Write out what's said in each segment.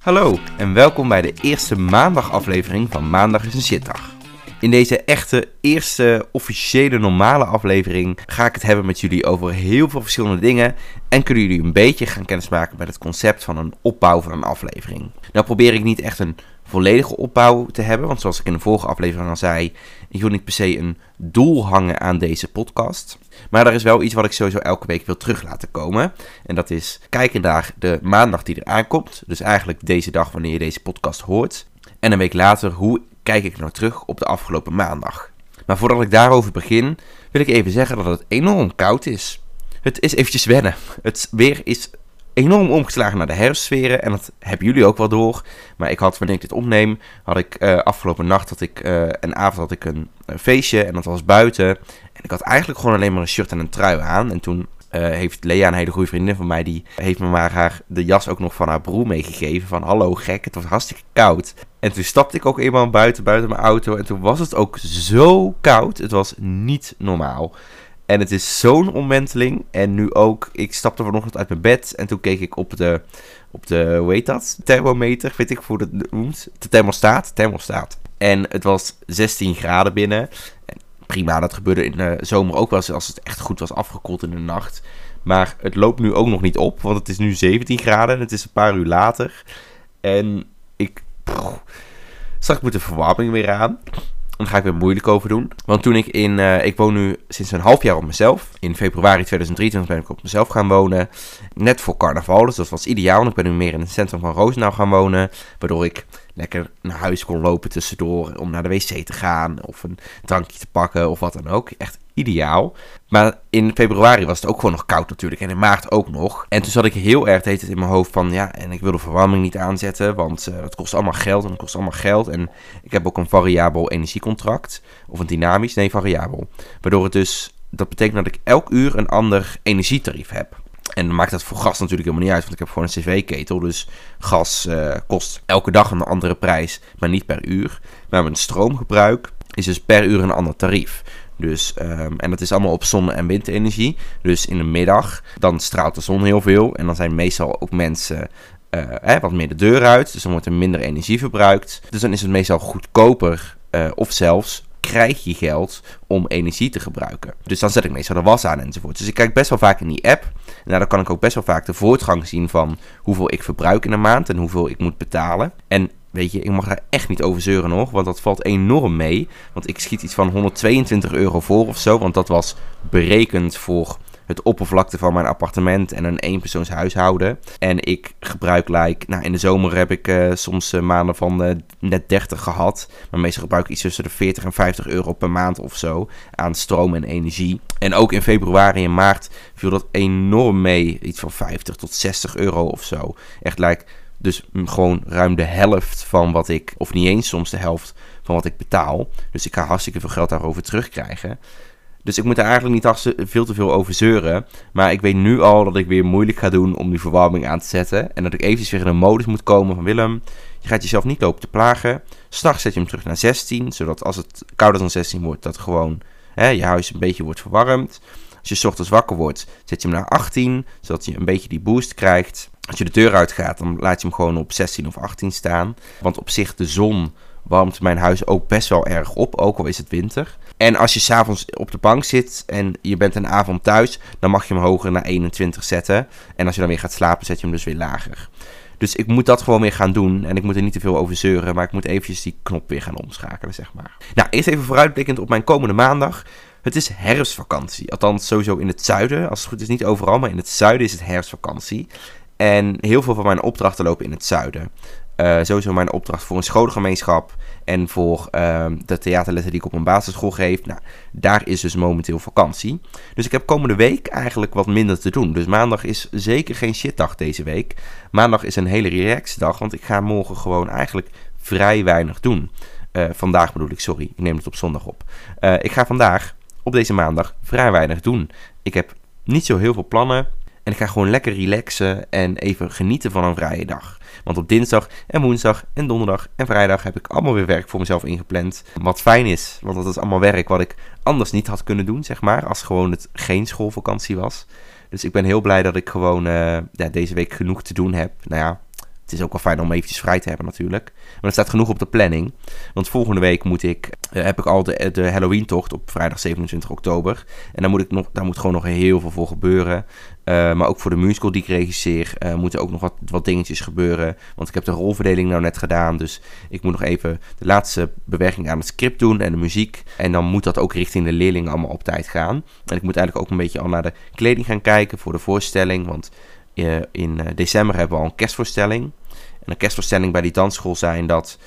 Hallo en welkom bij de eerste maandagaflevering van Maandag is een shitdag. In deze echte eerste officiële normale aflevering ga ik het hebben met jullie over heel veel verschillende dingen en kunnen jullie een beetje gaan kennismaken met het concept van een opbouw van een aflevering. Nou probeer ik niet echt een volledige opbouw te hebben, want zoals ik in de vorige aflevering al zei, ik wil niet per se een doel hangen aan deze podcast. Maar er is wel iets wat ik sowieso elke week wil terug laten komen. En dat is kijken naar de maandag die er aankomt. Dus eigenlijk deze dag wanneer je deze podcast hoort. En een week later, hoe kijk ik nou terug op de afgelopen maandag? Maar voordat ik daarover begin, wil ik even zeggen dat het enorm koud is. Het is eventjes wennen. Het weer is enorm omgeslagen naar de herfstsferen. En dat hebben jullie ook wel door. Maar ik had, wanneer ik dit opneem, had ik uh, afgelopen nacht, had ik, uh, een avond had ik een, feestje. En dat was buiten. En ik had eigenlijk gewoon alleen maar een shirt en een trui aan. En toen uh, heeft Lea, een hele goede vriendin van mij, die heeft me maar haar, de jas ook nog van haar broer meegegeven. Van hallo gek, het was hartstikke koud. En toen stapte ik ook eenmaal buiten, buiten mijn auto. En toen was het ook zo koud. Het was niet normaal. En het is zo'n omwenteling. En nu ook, ik stapte vanochtend uit mijn bed en toen keek ik op de, op de hoe heet dat? Thermometer, weet ik hoe dat noemt. De thermostaat, thermostaat. En het was 16 graden binnen. En prima, dat gebeurde in de zomer ook wel eens als het echt goed was afgekoeld in de nacht. Maar het loopt nu ook nog niet op, want het is nu 17 graden en het is een paar uur later. En ik... Pff, straks moet de verwarming weer aan. Dan ga ik weer moeilijk over doen. Want toen ik in. Uh, ik woon nu sinds een half jaar op mezelf. In februari 2023 ben ik op mezelf gaan wonen. Net voor carnaval. Dus dat was ideaal. Want ik ben nu meer in het centrum van Roosendaal gaan wonen. Waardoor ik lekker naar huis kon lopen tussendoor. Om naar de wc te gaan. Of een drankje te pakken. Of wat dan ook. Echt ideaal. Maar in februari was het ook gewoon nog koud natuurlijk. En in maart ook nog. En toen zat ik heel erg het in mijn hoofd van... Ja, en ik wil de verwarming niet aanzetten. Want het kost allemaal geld. En het kost allemaal geld. En ik heb ook een variabel energiecontract. Of een dynamisch. Nee, variabel. Waardoor het dus... Dat betekent dat ik elk uur een ander energietarief heb. En dan maakt dat voor gas natuurlijk helemaal niet uit, want ik heb gewoon een cv-ketel. Dus gas uh, kost elke dag een andere prijs, maar niet per uur. Maar mijn stroomgebruik is dus per uur een ander tarief. Dus, um, en dat is allemaal op zonne- en windenergie. Dus in de middag, dan straalt de zon heel veel. En dan zijn meestal ook mensen uh, hè, wat meer de deur uit. Dus dan wordt er minder energie verbruikt. Dus dan is het meestal goedkoper uh, of zelfs krijg je geld om energie te gebruiken. Dus dan zet ik meestal de was aan enzovoort. Dus ik kijk best wel vaak in die app. En daardoor kan ik ook best wel vaak de voortgang zien van hoeveel ik verbruik in een maand en hoeveel ik moet betalen. En weet je, ik mag daar echt niet over zeuren nog, want dat valt enorm mee. Want ik schiet iets van 122 euro voor of zo, want dat was berekend voor het oppervlakte van mijn appartement en een eenpersoonshuishouden. En ik gebruik, like, nou in de zomer heb ik uh, soms uh, maanden van uh, net 30 gehad. Maar meestal gebruik ik iets tussen de 40 en 50 euro per maand of zo aan stroom en energie. En ook in februari en maart viel dat enorm mee. Iets van 50 tot 60 euro of zo. Echt lijkt. Dus gewoon ruim de helft van wat ik, of niet eens soms de helft van wat ik betaal. Dus ik ga hartstikke veel geld daarover terugkrijgen. Dus ik moet er eigenlijk niet veel te veel over zeuren. Maar ik weet nu al dat ik weer moeilijk ga doen om die verwarming aan te zetten. En dat ik eventjes weer in een modus moet komen van Willem. Je gaat jezelf niet lopen te plagen. S'nachts zet je hem terug naar 16. Zodat als het kouder dan 16 wordt, dat gewoon hè, je huis een beetje wordt verwarmd. Als je 's ochtends wakker wordt, zet je hem naar 18. Zodat je een beetje die boost krijgt. Als je de deur uitgaat, dan laat je hem gewoon op 16 of 18 staan. Want op zich, de zon warmt mijn huis ook best wel erg op, ook al is het winter. En als je s'avonds op de bank zit en je bent een avond thuis, dan mag je hem hoger naar 21 zetten. En als je dan weer gaat slapen, zet je hem dus weer lager. Dus ik moet dat gewoon weer gaan doen. En ik moet er niet te veel over zeuren, maar ik moet eventjes die knop weer gaan omschakelen, zeg maar. Nou, eerst even vooruitblikkend op mijn komende maandag. Het is herfstvakantie. Althans, sowieso in het zuiden. Als het goed is, niet overal, maar in het zuiden is het herfstvakantie. En heel veel van mijn opdrachten lopen in het zuiden. Uh, sowieso mijn opdracht voor een scholengemeenschap en voor uh, de theaterlessen die ik op een basisschool geef. Nou, daar is dus momenteel vakantie. Dus ik heb komende week eigenlijk wat minder te doen. Dus maandag is zeker geen shitdag deze week. Maandag is een hele relaxed dag, want ik ga morgen gewoon eigenlijk vrij weinig doen. Uh, vandaag bedoel ik, sorry, ik neem het op zondag op. Uh, ik ga vandaag op deze maandag vrij weinig doen. Ik heb niet zo heel veel plannen. En ik ga gewoon lekker relaxen en even genieten van een vrije dag. Want op dinsdag en woensdag en donderdag en vrijdag heb ik allemaal weer werk voor mezelf ingepland. Wat fijn is, want dat is allemaal werk wat ik anders niet had kunnen doen, zeg maar. Als gewoon het geen schoolvakantie was. Dus ik ben heel blij dat ik gewoon uh, ja, deze week genoeg te doen heb. Nou ja, het is ook wel fijn om eventjes vrij te hebben natuurlijk. Maar er staat genoeg op de planning. Want volgende week moet ik, uh, heb ik al de, de Halloween-tocht op vrijdag 27 oktober. En daar moet, ik nog, daar moet gewoon nog heel veel voor gebeuren. Uh, maar ook voor de musical die ik regisseer uh, moeten ook nog wat, wat dingetjes gebeuren. Want ik heb de rolverdeling nou net gedaan. Dus ik moet nog even de laatste bewerking aan het script doen en de muziek. En dan moet dat ook richting de leerlingen allemaal op tijd gaan. En ik moet eigenlijk ook een beetje al naar de kleding gaan kijken voor de voorstelling. Want in december hebben we al een kerstvoorstelling. En een kerstvoorstelling bij die dansschool zijn dat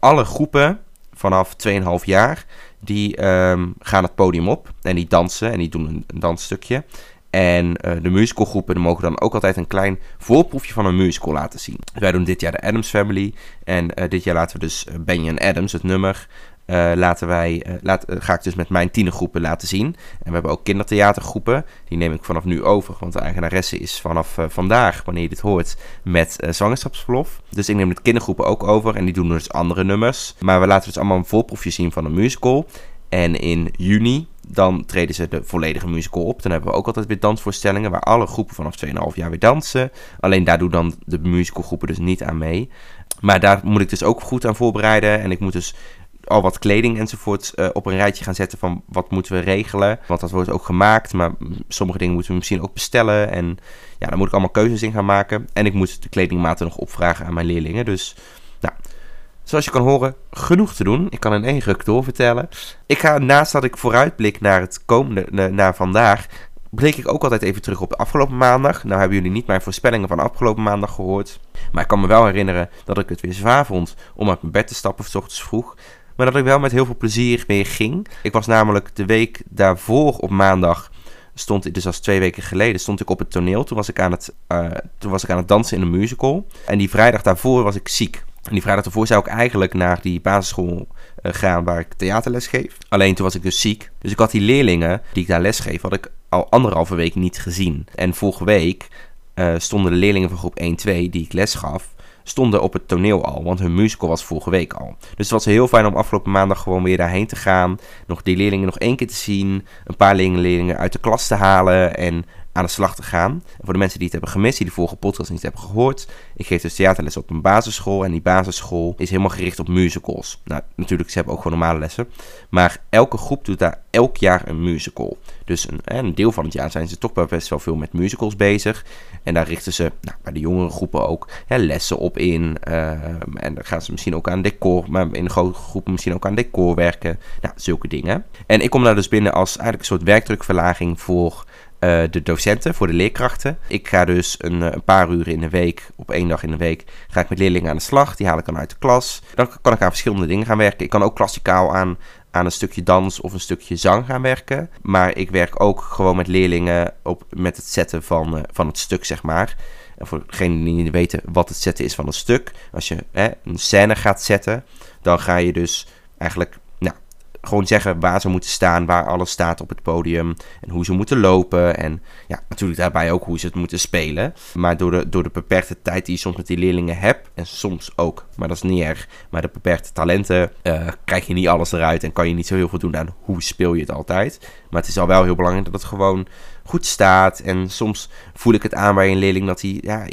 alle groepen vanaf 2,5 jaar... die um, gaan het podium op en die dansen en die doen een, dansstukje. En uh, de musicalgroepen mogen dan ook altijd een klein voorproefje van een musical laten zien. Wij doen dit jaar de Adams Family. En uh, dit jaar laten we dus Benjamin Adams, het nummer, uh, laten wij, laat, ga ik dus met mijn tienergroepen laten zien. En we hebben ook kindertheatergroepen. Die neem ik vanaf nu over, want de eigenaresse is vanaf vandaag, wanneer je dit hoort, met zwangerschapsverlof. Dus ik neem de kindergroepen ook over en die doen dus andere nummers. Maar we laten dus allemaal een voorproefje zien van een musical. En in juni, dan treden ze de volledige musical op. Dan hebben we ook altijd weer dansvoorstellingen waar alle groepen vanaf 2,5 jaar weer dansen. Alleen daar doen dan de musicalgroepen dus niet aan mee. Maar daar moet ik dus ook goed aan voorbereiden. En ik moet dus al wat kleding enzovoort uh, op een rijtje gaan zetten van wat moeten we regelen. Want dat wordt ook gemaakt, maar sommige dingen moeten we misschien ook bestellen. En ja, daar moet ik allemaal keuzes in gaan maken. En ik moet de kledingmaten nog opvragen aan mijn leerlingen. Dus nou, Zoals je kan horen, genoeg te doen. Ik kan in één ruk doorvertellen. Ik ga naast dat ik vooruitblik naar het komende, naar vandaag, blik ik ook altijd even terug op de afgelopen maandag. Nou hebben jullie niet mijn voorspellingen van afgelopen maandag gehoord. Maar ik kan me wel herinneren dat ik het weer zwaar vond om uit mijn bed te stappen, s ochtends vroeg. Maar dat ik wel met heel veel plezier weer ging. Ik was namelijk de week daarvoor op maandag stond ik, dus als twee weken geleden, stond ik op het toneel. Toen was ik aan het, uh, toen was ik aan het dansen in een musical. En die vrijdag daarvoor was ik ziek. En die vrijdag ervoor zou ik eigenlijk naar die basisschool uh, gaan waar ik theaterles geef. Alleen toen was ik dus ziek. Dus ik had die leerlingen die ik daar les geef, had ik al anderhalve week niet gezien. En vorige week uh, stonden de leerlingen van groep 1-2 die ik les gaf, stonden op het toneel al. Want hun musical was vorige week al. Dus het was heel fijn om afgelopen maandag gewoon weer daarheen te gaan. Nog die leerlingen nog één keer te zien. Een paar leerlingen uit de klas te halen. En aan de slag te gaan. En voor de mensen die het hebben gemist, die de vorige podcast niet hebben gehoord. Ik geef dus theaterles op een basisschool. En die basisschool is helemaal gericht op musicals. Nou, natuurlijk, ze hebben ook gewoon normale lessen. Maar elke groep doet daar elk jaar een musical. Dus een, een deel van het jaar zijn ze toch best wel veel met musicals bezig. En daar richten ze nou, bij de jongere groepen ook lessen op in. Uh, en dan gaan ze misschien ook aan decor, maar in de grote groepen misschien ook aan decor werken. Nou, zulke dingen. En ik kom daar dus binnen als eigenlijk een soort werkdrukverlaging voor uh, de docenten, voor de leerkrachten. Ik ga dus een, een, paar uur in de week, op één dag in de week, ga ik met leerlingen aan de slag. Die haal ik dan uit de klas. Dan kan ik aan verschillende dingen gaan werken. Ik kan ook klassikaal aan, aan een stukje dans of een stukje zang gaan werken. Maar ik werk ook gewoon met leerlingen op, met het zetten van, uh, van het stuk, zeg maar. En voor degenen die niet weten wat het zetten is van een stuk. Als je hè, een scène gaat zetten, dan ga je dus eigenlijk gewoon zeggen waar ze moeten staan, waar alles staat op het podium en hoe ze moeten lopen. En ja, natuurlijk daarbij ook hoe ze het moeten spelen. Maar door de, door de beperkte tijd die je soms met die leerlingen hebt, en soms ook, maar dat is niet erg, maar de beperkte talenten, uh, krijg je niet alles eruit en kan je niet zo heel veel doen aan hoe speel je het altijd. Maar het is al wel heel belangrijk dat het gewoon goed staat. En soms voel ik het aan bij een leerling dat hij ja,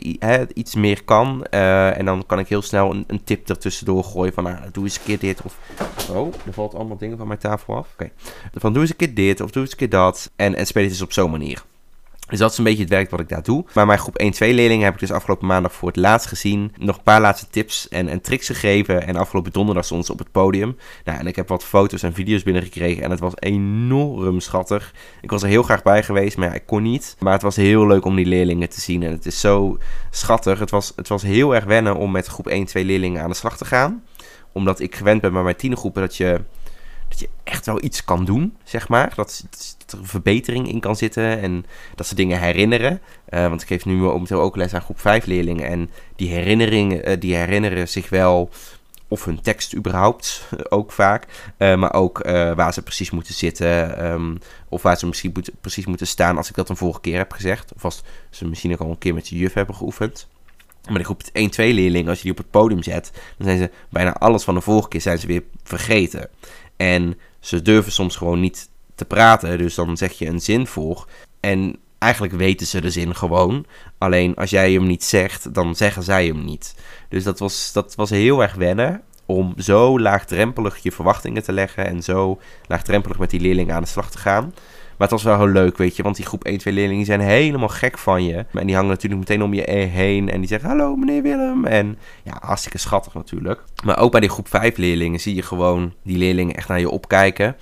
iets meer kan. Uh, en dan kan ik heel snel een, een tip ertussendoor gooien van nou, doe eens een keer dit. Of oh, er valt allemaal dingen van mijn tafel af. Oké. Okay. Doe eens een keer dit of doe eens een keer dat. En, en speel het dus op zo'n manier. Dus dat is een beetje het werk wat ik daar doe. Maar mijn groep 1-2 leerlingen heb ik dus afgelopen maandag voor het laatst gezien. Nog een paar laatste tips en, en tricks gegeven. En afgelopen donderdag stond ze op het podium. Nou, en ik heb wat foto's en video's binnengekregen. En het was enorm schattig. Ik was er heel graag bij geweest, maar ja, ik kon niet. Maar het was heel leuk om die leerlingen te zien. En het is zo schattig. Het was, het was heel erg wennen om met groep 1-2 leerlingen aan de slag te gaan. Omdat ik gewend ben bij mijn tienergroepen dat je dat je echt wel iets kan doen, zeg maar. Dat, er verbetering in kan zitten en dat ze dingen herinneren. Uh, want ik geef nu momenteel ook les aan groep 5 leerlingen. En die herinneringen, uh, die herinneren zich wel of hun tekst überhaupt, ook vaak. Uh, maar ook waar ze precies moeten zitten. Um, of waar ze misschien precies moeten staan als ik dat een vorige keer heb gezegd. Of als ze misschien ook al een keer met je juf hebben geoefend. Maar de groep 1-2 leerlingen, als je die op het podium zet, dan zijn ze bijna alles van de vorige keer zijn ze weer vergeten. En ze durven soms gewoon niet te praten. Dus dan zeg je een zin voor. En eigenlijk weten ze de zin gewoon. Alleen als jij hem niet zegt, dan zeggen zij hem niet. Dus dat was, dat was heel erg wennen om zo laagdrempelig je verwachtingen te leggen en zo laagdrempelig met die leerlingen aan de slag te gaan. Maar het was wel heel leuk, weet je, want die groep 1, 2 leerlingen zijn helemaal gek van je. En die hangen natuurlijk meteen om je heen en die zeggen hallo meneer Willem. En ja, hartstikke schattig natuurlijk. Maar ook bij die groep 5 leerlingen zie je gewoon die leerlingen echt naar je opkijken.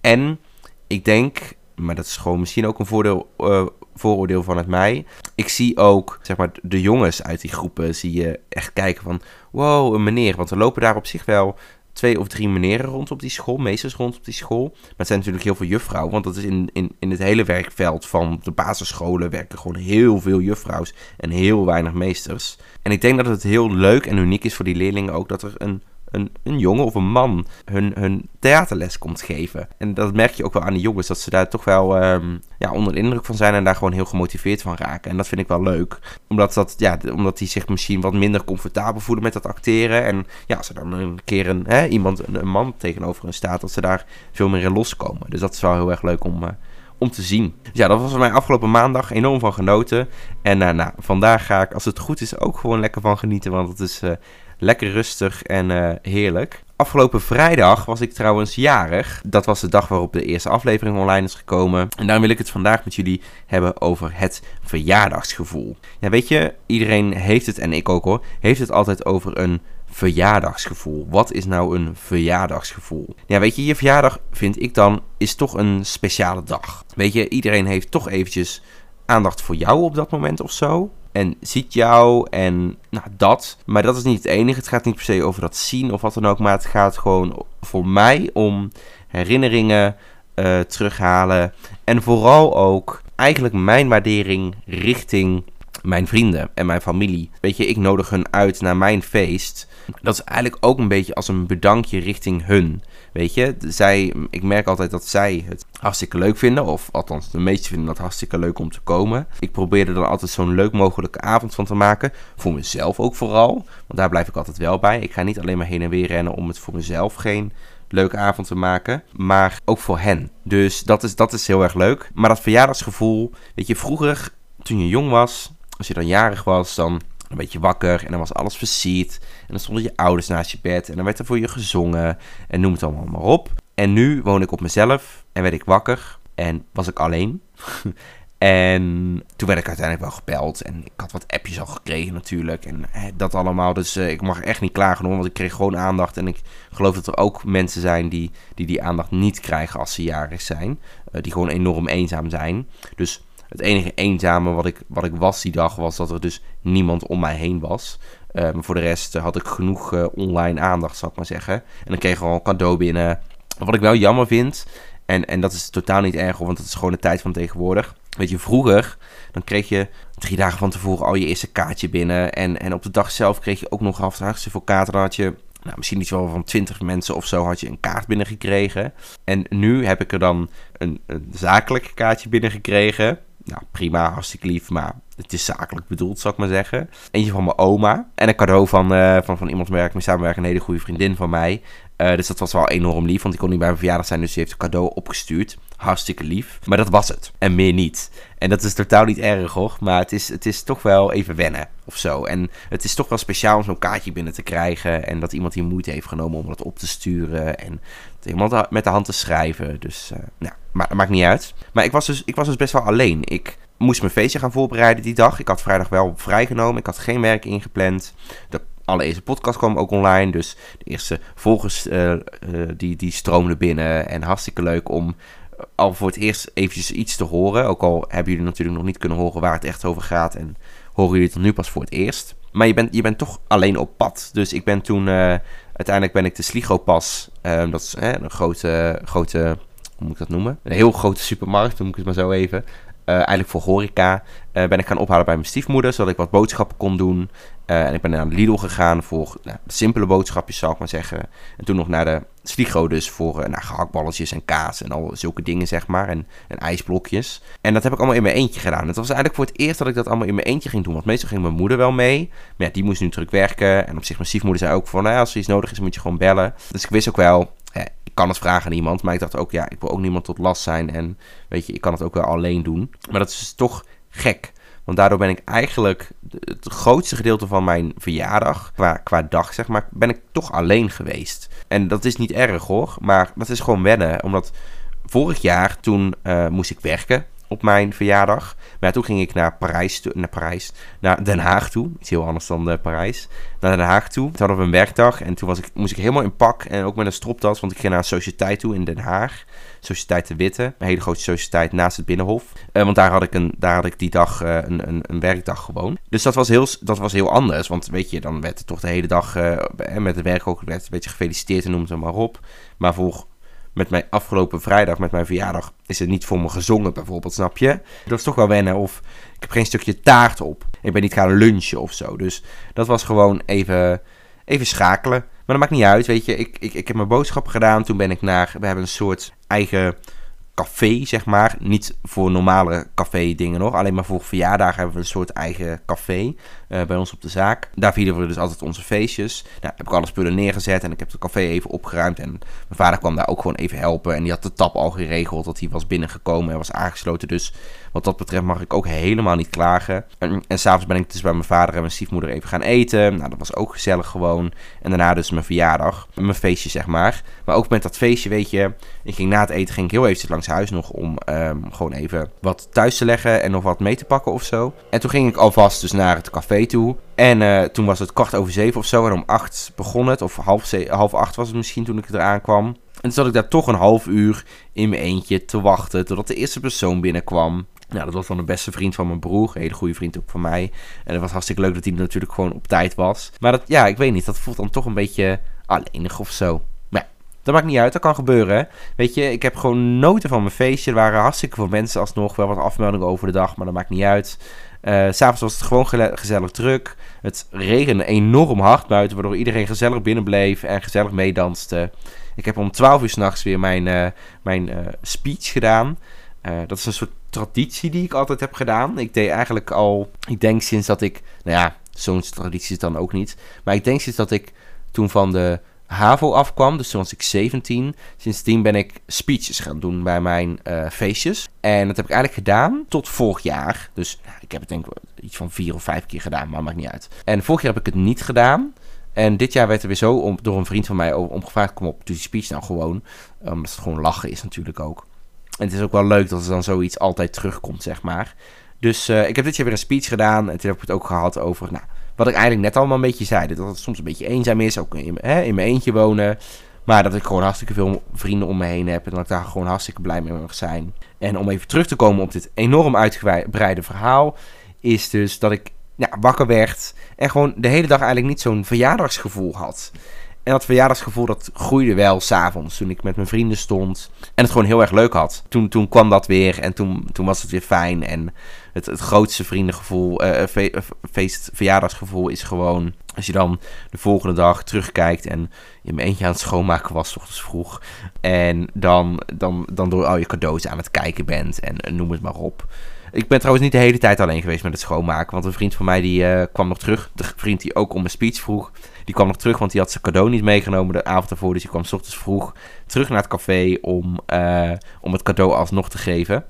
En ik denk, maar dat is gewoon misschien ook een voordeel, uh, vooroordeel vanuit mij. Ik zie ook, zeg maar, de jongens uit die groepen zie je echt kijken van, wow, een meneer. Want er lopen daar op zich wel twee of drie meneren rond op die school, meesters rond op die school. Maar het zijn natuurlijk heel veel juffrouwen, want dat is in, in, in het hele werkveld van de basisscholen werken gewoon heel veel juffrouws en heel weinig meesters. En ik denk dat het heel leuk en uniek is voor die leerlingen ook dat er een een, een jongen of een man hun, hun theaterles komt geven. En dat merk je ook wel aan de jongens, dat ze daar toch wel um, ja, onder de indruk van zijn en daar gewoon heel gemotiveerd van raken. En dat vind ik wel leuk, omdat, dat, ja, omdat die zich misschien wat minder comfortabel voelen met dat acteren. En ja, als er dan een keer een, hè, iemand, een, man tegenover hen staat, dat ze daar veel meer in loskomen. Dus dat is wel heel erg leuk om, uh, om te zien. Dus ja, dat was voor mij afgelopen maandag enorm van genoten. En uh, nou, vandaag ga ik, als het goed is, ook gewoon lekker van genieten. Want het is uh, lekker rustig en uh, heerlijk. Afgelopen vrijdag was ik trouwens jarig. Dat was de dag waarop de eerste aflevering online is gekomen. En daarom wil ik het vandaag met jullie hebben over het verjaardagsgevoel. Ja, weet je, iedereen heeft het, en ik ook hoor, heeft het altijd over een verjaardagsgevoel. Wat is nou een verjaardagsgevoel? Ja, weet je, je verjaardag vind ik dan is toch een speciale dag. Weet je, iedereen heeft toch eventjes aandacht voor jou op dat moment of zo. En ziet jou en nou, dat. Maar dat is niet het enige. Het gaat niet per se over dat zien of wat dan ook. Maar het gaat gewoon voor mij om herinneringen uh, terughalen. En vooral ook eigenlijk mijn waardering richting mijn vrienden en mijn familie. Weet je, ik nodig hun uit naar mijn feest. Dat is eigenlijk ook een beetje als een bedankje richting hun. Weet je, zij, ik merk altijd dat zij het hartstikke leuk vinden. Of althans, de meesten vinden dat hartstikke leuk om te komen. Ik probeer er dan altijd zo'n leuk mogelijke avond van te maken. Voor mezelf ook vooral. Want daar blijf ik altijd wel bij. Ik ga niet alleen maar heen en weer rennen om het voor mezelf geen leuke avond te maken. Maar ook voor hen. Dus dat is, dat is heel erg leuk. Maar dat verjaardagsgevoel. Weet je, vroeger, toen je jong was. Als je dan jarig was, dan een beetje wakker en dan was alles versierd. En dan stonden je ouders naast je bed en dan werd er voor je gezongen en noem het allemaal maar op. En nu woon ik op mezelf en werd ik wakker en was ik alleen. en toen werd ik uiteindelijk wel gebeld en ik had wat appjes al gekregen natuurlijk en dat allemaal. Dus uh, ik mag echt niet klagen hoor, want ik kreeg gewoon aandacht. En ik geloof dat er ook mensen zijn die die, die aandacht niet krijgen als ze jarig zijn. Uh, die gewoon enorm eenzaam zijn. Dus het enige eenzame wat ik, wat ik was die dag was dat er dus niemand om mij heen was. Maar voor de rest had ik genoeg uh, online aandacht, zal ik maar zeggen. En dan kreeg ik gewoon een cadeau binnen. Wat ik wel jammer vind, en, en dat is totaal niet erg, want dat is gewoon de tijd van tegenwoordig. Weet je, vroeger, dan kreeg je drie dagen van tevoren al je eerste kaartje binnen. En, en op de dag zelf kreeg je ook nog hartstikke veel kaarten. Dan had je nou, misschien iets van 20 mensen of zo had je een kaart binnengekregen. En nu heb ik er dan een, een zakelijk kaartje binnengekregen nou, prima, hartstikke lief, maar het is zakelijk bedoeld, zou ik maar zeggen. Eentje van mijn oma. En een cadeau van, uh, van, van iemand waar ik mee samenwerk, een hele goede vriendin van mij. Uh, dus dat was wel enorm lief, want die kon niet bij mijn verjaardag zijn, dus die heeft een cadeau opgestuurd. Hartstikke lief. Maar dat was het. En meer niet. En dat is totaal niet erg hoor, maar het is, het is toch wel even wennen of zo. En het is toch wel speciaal om zo'n kaartje binnen te krijgen. En dat iemand die moeite heeft genomen om dat op te sturen. En iemand met de hand te schrijven. Dus, uh, nou, ma maakt niet uit. Maar ik was, dus, ik was dus best wel alleen. Ik moest mijn feestje gaan voorbereiden die dag. Ik had vrijdag wel vrijgenomen. Ik had geen werk ingepland. De allereerste podcast kwam ook online. Dus de eerste volgers uh, uh, die, die stroomden binnen. En hartstikke leuk om al voor het eerst eventjes iets te horen. Ook al hebben jullie natuurlijk nog niet kunnen horen waar het echt over gaat. En horen jullie het nu pas voor het eerst. Maar je bent, je bent toch alleen op pad. Dus ik ben toen... Uiteindelijk ben ik de Sligo-pas... Uh, dat is een grote, grote... Hoe moet ik dat noemen? Een heel grote supermarkt, noem ik het maar zo even. Uh, eigenlijk voor horeca. Uh, ben ik gaan ophalen bij mijn stiefmoeder, zodat ik wat boodschappen kon doen. Uh, en ik ben naar Lidl gegaan voor nou, simpele boodschapjes, zou ik maar zeggen. En toen nog naar de Sligo dus voor nou, gehaktballetjes en kaas en al zulke dingen, zeg maar. En, en ijsblokjes. En dat heb ik allemaal in mijn eentje gedaan. Het was eigenlijk voor het eerst dat ik dat allemaal in mijn eentje ging doen. Want meestal ging mijn moeder wel mee. Maar ja, die moest nu terug werken. En op zich, mijn stiefmoeder zei ook van, nou, als er iets nodig is, moet je gewoon bellen. Dus ik wist ook wel, kan het vragen aan iemand. Maar ik dacht ook, ja, ik wil ook niemand tot last zijn. En weet je, ik kan het ook wel alleen doen. Maar dat is dus toch gek. Want daardoor ben ik eigenlijk het grootste gedeelte van mijn verjaardag, qua, qua dag zeg maar, ben ik toch alleen geweest. En dat is niet erg hoor, maar dat is gewoon wennen. Omdat vorig jaar, toen uh, moest ik werken op mijn verjaardag. Maar toen ging ik naar Parijs, naar Parijs, naar Den Haag toe. Iets heel anders dan uh, Parijs. Naar Den Haag toe. Toen hadden we een werkdag en toen was ik, moest ik helemaal in pak en ook met een stropdas, want ik ging naar een sociëteit toe in Den Haag. Sociëteit de Witte, een hele grote sociëteit naast het Binnenhof. Uh, want daar had ik, een, daar had ik die dag uh, een, een, een, werkdag gewoon. Dus dat was, heel, dat was heel anders, want weet je, dan werd toch de hele dag met het werk ook werd een beetje gefeliciteerd en noem het maar op. Maar voor met mijn afgelopen vrijdag, met mijn verjaardag, is het niet voor me gezongen bijvoorbeeld, snap je? Dat is toch wel wennen. Of ik heb geen stukje taart op. Ik ben niet gaan lunchen of zo. Dus dat was gewoon even, even schakelen. Maar dat maakt niet uit, weet je. Ik, ik, ik heb mijn boodschap gedaan. Toen ben ik naar... We hebben een soort eigen café, zeg maar. Niet voor normale café dingen nog. Alleen maar voor verjaardagen hebben we een soort eigen café uh, bij ons op de zaak. Daar vieren we dus altijd onze feestjes. Nou, heb ik alle spullen neergezet en ik heb het café even opgeruimd. En mijn vader kwam daar ook gewoon even helpen. En die had de tap al geregeld dat hij was binnengekomen en was aangesloten. Dus wat dat betreft mag ik ook helemaal niet klagen. En, en s'avonds ben ik dus bij mijn vader en mijn stiefmoeder even gaan eten. Nou, dat was ook gezellig gewoon. En daarna dus mijn verjaardag. Mijn feestje, zeg maar. Maar ook met dat feestje, weet je. Ik ging na het eten ging ik heel eventjes langs huis nog om um, gewoon even wat thuis te leggen en nog wat mee te pakken of zo. En toen ging ik alvast dus naar het café toe. En uh, toen was het kwart over zeven of zo. En om acht begon het. Of half, half acht was het misschien toen ik eraan kwam. En toen zat ik daar toch een half uur in mijn eentje te wachten. Totdat de eerste persoon binnenkwam. Nou, dat was dan de beste vriend van mijn broer. Een hele goede vriend ook van mij. En het was hartstikke leuk dat hij natuurlijk gewoon op tijd was. Maar dat, ja, ik weet niet. Dat voelt dan toch een beetje alleenig of zo. Dat maakt niet uit. Dat kan gebeuren. Weet je, ik heb gewoon noten van mijn feestje. Er waren hartstikke veel mensen alsnog. Wel wat afmeldingen over de dag, maar dat maakt niet uit. Uh, S'avonds was het gewoon gezellig druk. Het regende enorm hard buiten, waardoor iedereen gezellig binnen bleef en gezellig meedanste. Ik heb om 12 uur s'nachts weer mijn, uh, mijn uh, speech gedaan. dat is een soort traditie die ik altijd heb gedaan. Ik deed eigenlijk al, ik denk sinds dat ik, nou ja, zo'n traditie is dan ook niet. Maar ik denk sinds dat ik toen van de HAVO afkwam, dus toen was ik 17. Sindsdien ben ik speeches gaan doen bij mijn uh, feestjes. En dat heb ik eigenlijk gedaan tot vorig jaar. Dus ja, ik heb het denk ik iets van vier of vijf keer gedaan, maar maakt niet uit. En vorig jaar heb ik het niet gedaan. En dit jaar werd er weer zo om, door een vriend van mij om gevraagd: kom op, doe die speech nou gewoon. Omdat het gewoon lachen is natuurlijk ook. En het is ook wel leuk dat er dan zoiets altijd terugkomt, zeg maar. Dus uh, ik heb dit jaar weer een speech gedaan. En toen heb ik het ook gehad over, nou, wat ik eigenlijk net allemaal een beetje zei. Dat het soms een beetje eenzaam is, ook in, hè, in mijn eentje wonen. Maar dat ik gewoon hartstikke veel vrienden om me heen heb. En dat ik daar gewoon hartstikke blij mee mag zijn. En om even terug te komen op dit enorm uitgebreide verhaal. Is dus dat ik wakker werd. En gewoon de hele dag eigenlijk niet zo'n verjaardagsgevoel had. En dat verjaardagsgevoel dat groeide wel s'avonds toen ik met mijn vrienden stond. En het gewoon heel erg leuk had. Toen, toen kwam dat weer en toen, toen was het weer fijn. En het, grootste vriendengevoel, uh, feest, verjaardagsgevoel is gewoon... Als je dan de volgende dag terugkijkt en je een eentje aan het schoonmaken was, ochtends vroeg. En dan, dan, dan door al je cadeaus aan het kijken bent en noem het maar op. Ik ben trouwens niet de hele tijd alleen geweest met het schoonmaken. Want een vriend van mij die kwam nog terug. De vriend die ook om een speech vroeg. Die kwam nog terug, want die had zijn cadeau niet meegenomen de avond ervoor. Dus die kwam s ochtends vroeg terug naar het café om, om het cadeau alsnog te geven.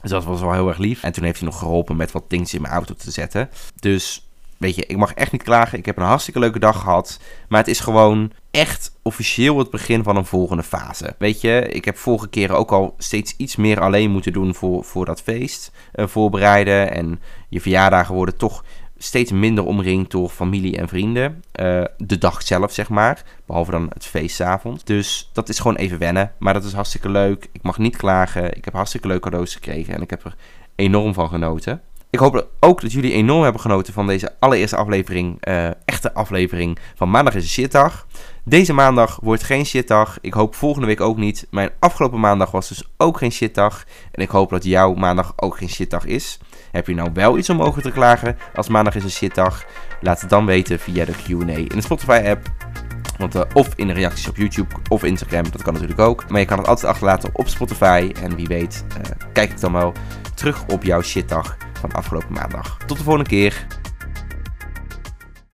Dus dat was wel heel erg lief. En toen heeft hij nog geholpen met wat dingen in mijn auto te zetten. Dus weet je, ik mag echt niet klagen. Ik heb een hartstikke leuke dag gehad. Maar het is gewoon echt officieel het begin van een volgende fase. Weet je, ik heb vorige keren ook al steeds iets meer alleen moeten doen voor, voor dat feest uh, voorbereiden. En je verjaardagen worden toch steeds minder omringd door familie en vrienden. Uh, de dag zelf, zeg maar. Behalve dan het feestavond. Dus dat is gewoon even wennen. Maar dat is hartstikke leuk. Ik mag niet klagen. Ik heb hartstikke leuke cadeaus gekregen. En ik heb er enorm van genoten. Ik hoop ook dat jullie enorm hebben genoten van deze allereerste aflevering, uh, echte aflevering van Maandag is een shitdag. Deze maandag wordt geen shitdag. Ik hoop volgende week ook niet. Mijn afgelopen maandag was dus ook geen shitdag. En ik hoop dat jouw maandag ook geen shitdag is. Heb je nou wel iets om over te klagen als maandag is een shitdag? Laat het dan weten via de Q&A in de Spotify app. Want, uh, of in de reacties op YouTube of Instagram, dat kan natuurlijk ook. Maar je kan het altijd achterlaten op Spotify. En wie weet, uh, kijk ik dan wel terug op jouw shitdag van afgelopen maandag. Tot de volgende keer.